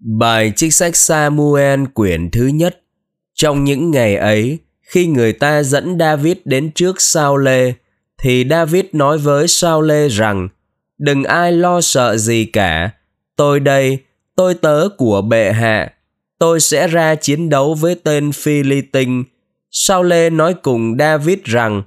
Bài trích sách Samuel quyển thứ nhất. Trong những ngày ấy, khi người ta dẫn David đến trước Sao Lê, thì David nói với Sao Lê rằng Đừng ai lo sợ gì cả, tôi đây, tôi tớ của bệ hạ, tôi sẽ ra chiến đấu với tên Philitin. Sao Lê nói cùng David rằng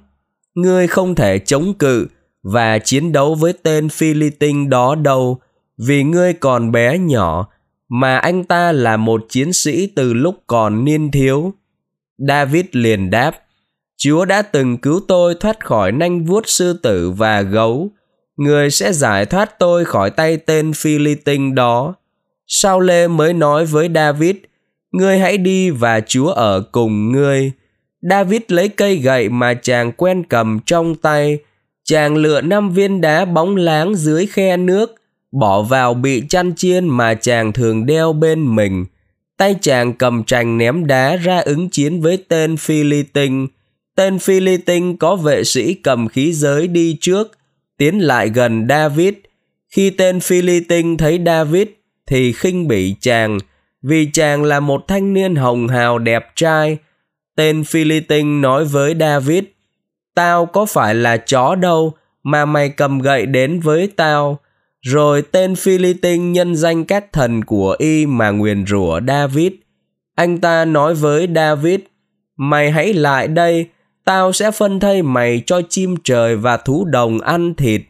Ngươi không thể chống cự và chiến đấu với tên Philitin đó đâu, vì ngươi còn bé nhỏ mà anh ta là một chiến sĩ từ lúc còn niên thiếu. David liền đáp, Chúa đã từng cứu tôi thoát khỏi nanh vuốt sư tử và gấu. Người sẽ giải thoát tôi khỏi tay tên Philitin đó. Sao Lê mới nói với David, Ngươi hãy đi và Chúa ở cùng ngươi. David lấy cây gậy mà chàng quen cầm trong tay. Chàng lựa năm viên đá bóng láng dưới khe nước bỏ vào bị chăn chiên mà chàng thường đeo bên mình. Tay chàng cầm trành ném đá ra ứng chiến với tên Philitin. Tên Philitin có vệ sĩ cầm khí giới đi trước, tiến lại gần David. Khi tên Philitin thấy David thì khinh bỉ chàng, vì chàng là một thanh niên hồng hào đẹp trai. Tên Philitin nói với David, Tao có phải là chó đâu mà mày cầm gậy đến với tao rồi tên Philitin nhân danh các thần của y mà nguyền rủa David. Anh ta nói với David, mày hãy lại đây, tao sẽ phân thây mày cho chim trời và thú đồng ăn thịt.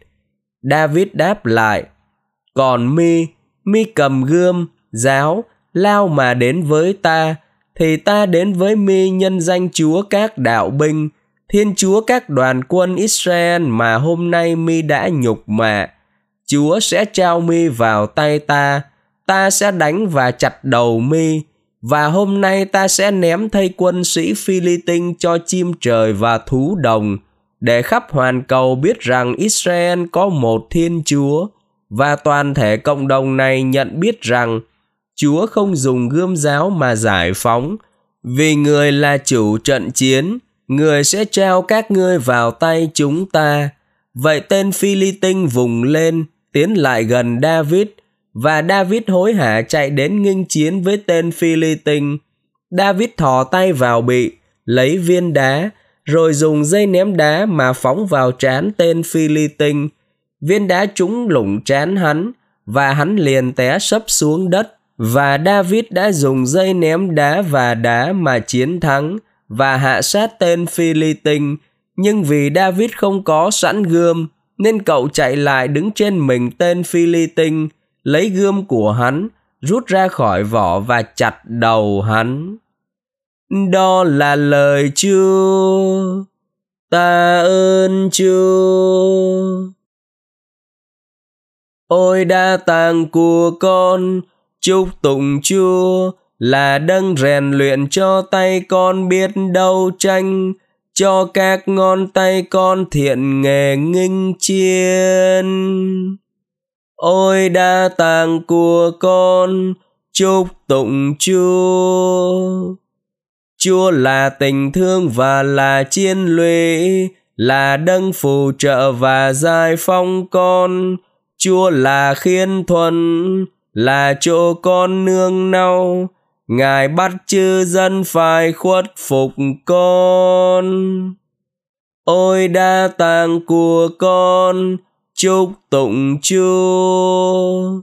David đáp lại, còn mi, mi cầm gươm, giáo, lao mà đến với ta, thì ta đến với mi nhân danh Chúa các đạo binh, Thiên Chúa các đoàn quân Israel mà hôm nay mi đã nhục mạ Chúa sẽ trao mi vào tay ta, ta sẽ đánh và chặt đầu mi, và hôm nay ta sẽ ném thây quân sĩ Philitin cho chim trời và thú đồng, để khắp hoàn cầu biết rằng Israel có một Thiên Chúa, và toàn thể cộng đồng này nhận biết rằng Chúa không dùng gươm giáo mà giải phóng, vì người là chủ trận chiến, người sẽ trao các ngươi vào tay chúng ta. Vậy tên Philitin vùng lên, tiến lại gần David và David hối hả chạy đến nghinh chiến với tên Philistine. David thò tay vào bị, lấy viên đá, rồi dùng dây ném đá mà phóng vào trán tên Philistine. Viên đá trúng lủng trán hắn và hắn liền té sấp xuống đất và David đã dùng dây ném đá và đá mà chiến thắng và hạ sát tên Philistine nhưng vì David không có sẵn gươm nên cậu chạy lại đứng trên mình tên Philitin, lấy gươm của hắn, rút ra khỏi vỏ và chặt đầu hắn. Đó là lời chưa? Ta ơn chưa? Ôi đa tàng của con, chúc tụng Chúa, là đấng rèn luyện cho tay con biết đâu tranh, cho các ngón tay con thiện nghề nghinh chiên. Ôi đa tàng của con, chúc tụng chúa. Chúa là tình thương và là chiến lũy, là đấng phù trợ và giải phong con. Chúa là khiên thuần, là chỗ con nương nau. Ngài bắt chư dân phải khuất phục con. Ôi đa tàng của con, chúc tụng Chúa.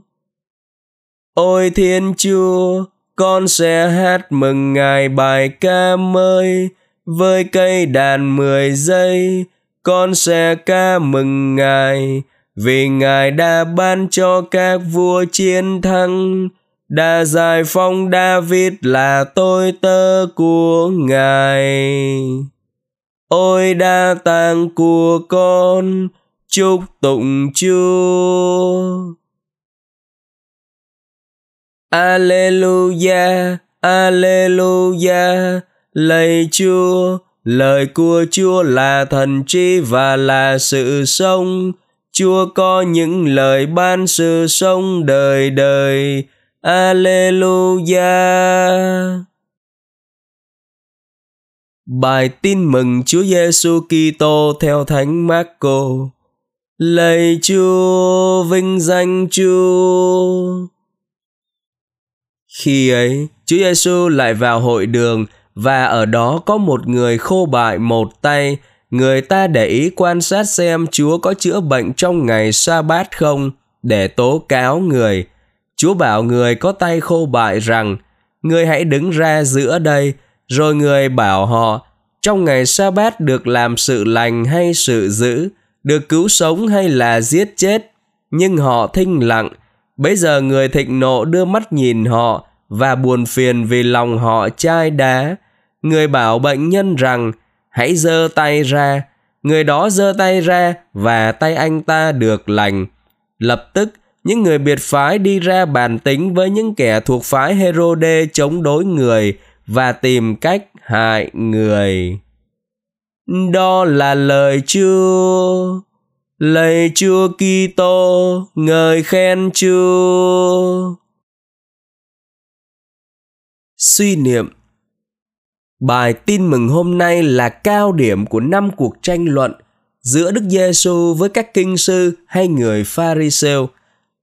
Ôi Thiên Chúa, con sẽ hát mừng Ngài bài ca mới, với cây đàn mười giây, con sẽ ca mừng Ngài, vì Ngài đã ban cho các vua chiến thắng, đã giải phóng David là tôi tớ của Ngài. Ôi đa tàng của con, chúc tụng Chúa. Alleluia, Alleluia, lạy Chúa, lời của Chúa là thần trí và là sự sống. Chúa có những lời ban sự sống đời đời Alleluia. Bài tin mừng Chúa Giêsu Kitô theo Thánh Marco. Lạy Chúa, vinh danh Chúa. Khi ấy, Chúa Giêsu lại vào hội đường và ở đó có một người khô bại một tay. Người ta để ý quan sát xem Chúa có chữa bệnh trong ngày sa bát không để tố cáo người. Chúa bảo người có tay khô bại rằng, người hãy đứng ra giữa đây, rồi người bảo họ, trong ngày sa bát được làm sự lành hay sự dữ, được cứu sống hay là giết chết. Nhưng họ thinh lặng, bấy giờ người thịnh nộ đưa mắt nhìn họ và buồn phiền vì lòng họ chai đá. Người bảo bệnh nhân rằng, hãy giơ tay ra. Người đó giơ tay ra và tay anh ta được lành. Lập tức, những người biệt phái đi ra bàn tính với những kẻ thuộc phái Herode chống đối người và tìm cách hại người. Đó là lời Chúa. Lạy Chúa Kitô, ngợi khen Chúa. Suy niệm Bài tin mừng hôm nay là cao điểm của năm cuộc tranh luận giữa Đức Giêsu với các kinh sư hay người Pharisêu.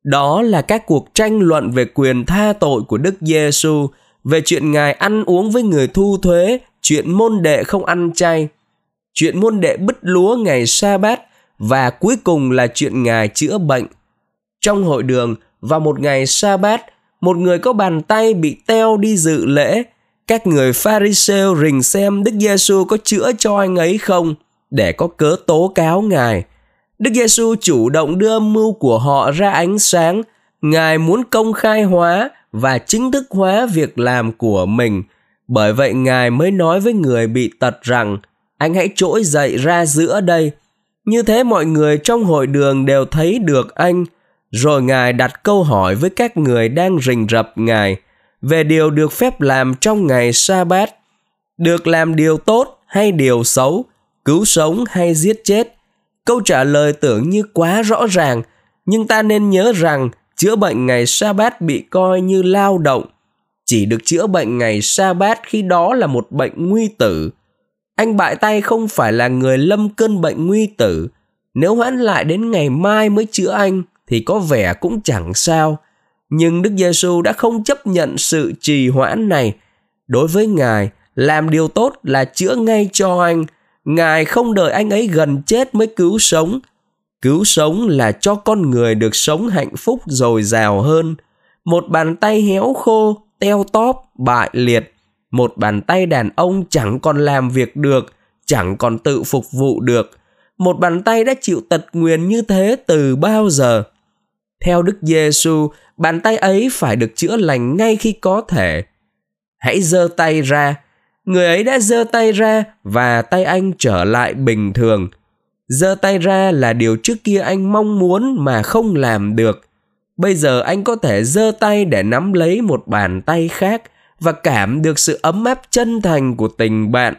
Đó là các cuộc tranh luận về quyền tha tội của Đức Giêsu, về chuyện Ngài ăn uống với người thu thuế, chuyện môn đệ không ăn chay, chuyện môn đệ bứt lúa ngày sa bát và cuối cùng là chuyện Ngài chữa bệnh. Trong hội đường, vào một ngày sa bát, một người có bàn tay bị teo đi dự lễ. Các người Pharisêu rình xem Đức Giêsu có chữa cho anh ấy không để có cớ tố cáo Ngài. Đức Giêsu chủ động đưa âm mưu của họ ra ánh sáng. Ngài muốn công khai hóa và chính thức hóa việc làm của mình. Bởi vậy Ngài mới nói với người bị tật rằng anh hãy trỗi dậy ra giữa đây. Như thế mọi người trong hội đường đều thấy được anh rồi Ngài đặt câu hỏi với các người đang rình rập Ngài về điều được phép làm trong ngày sa bát. Được làm điều tốt hay điều xấu, cứu sống hay giết chết? Câu trả lời tưởng như quá rõ ràng, nhưng ta nên nhớ rằng chữa bệnh ngày sa bát bị coi như lao động. Chỉ được chữa bệnh ngày sa bát khi đó là một bệnh nguy tử. Anh bại tay không phải là người lâm cơn bệnh nguy tử. Nếu hoãn lại đến ngày mai mới chữa anh, thì có vẻ cũng chẳng sao. Nhưng Đức Giêsu đã không chấp nhận sự trì hoãn này. Đối với Ngài, làm điều tốt là chữa ngay cho anh. Ngài không đợi anh ấy gần chết mới cứu sống. Cứu sống là cho con người được sống hạnh phúc dồi dào hơn. Một bàn tay héo khô, teo tóp, bại liệt. Một bàn tay đàn ông chẳng còn làm việc được, chẳng còn tự phục vụ được. Một bàn tay đã chịu tật nguyền như thế từ bao giờ? Theo Đức Giêsu, bàn tay ấy phải được chữa lành ngay khi có thể. Hãy giơ tay ra. Người ấy đã giơ tay ra và tay anh trở lại bình thường. Giơ tay ra là điều trước kia anh mong muốn mà không làm được. Bây giờ anh có thể giơ tay để nắm lấy một bàn tay khác và cảm được sự ấm áp chân thành của tình bạn.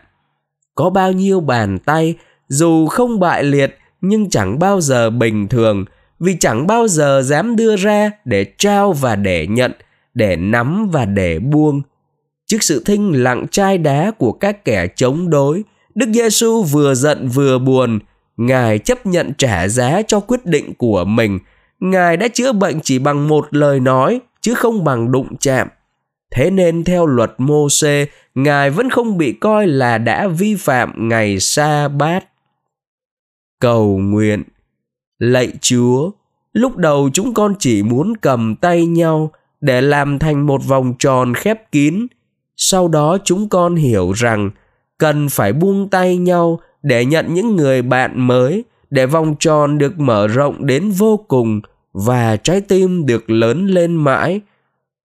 Có bao nhiêu bàn tay, dù không bại liệt nhưng chẳng bao giờ bình thường – vì chẳng bao giờ dám đưa ra để trao và để nhận, để nắm và để buông. Trước sự thinh lặng chai đá của các kẻ chống đối, Đức Giêsu vừa giận vừa buồn, Ngài chấp nhận trả giá cho quyết định của mình. Ngài đã chữa bệnh chỉ bằng một lời nói, chứ không bằng đụng chạm. Thế nên theo luật mô xê Ngài vẫn không bị coi là đã vi phạm ngày sa bát. Cầu nguyện Lạy Chúa, lúc đầu chúng con chỉ muốn cầm tay nhau để làm thành một vòng tròn khép kín. Sau đó chúng con hiểu rằng cần phải buông tay nhau để nhận những người bạn mới, để vòng tròn được mở rộng đến vô cùng và trái tim được lớn lên mãi.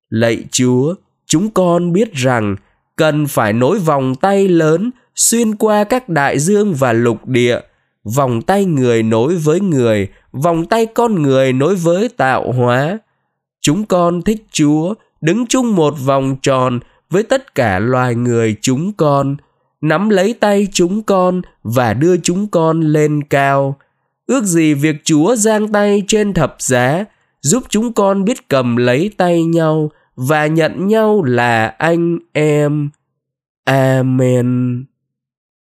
Lạy Chúa, chúng con biết rằng cần phải nối vòng tay lớn xuyên qua các đại dương và lục địa vòng tay người nối với người vòng tay con người nối với tạo hóa chúng con thích chúa đứng chung một vòng tròn với tất cả loài người chúng con, nắm lấy tay chúng con và đưa chúng con lên cao. Ước gì việc chúa giang tay trên thập giá, giúp chúng con biết cầm lấy tay nhau và nhận nhau là anh em. Amen.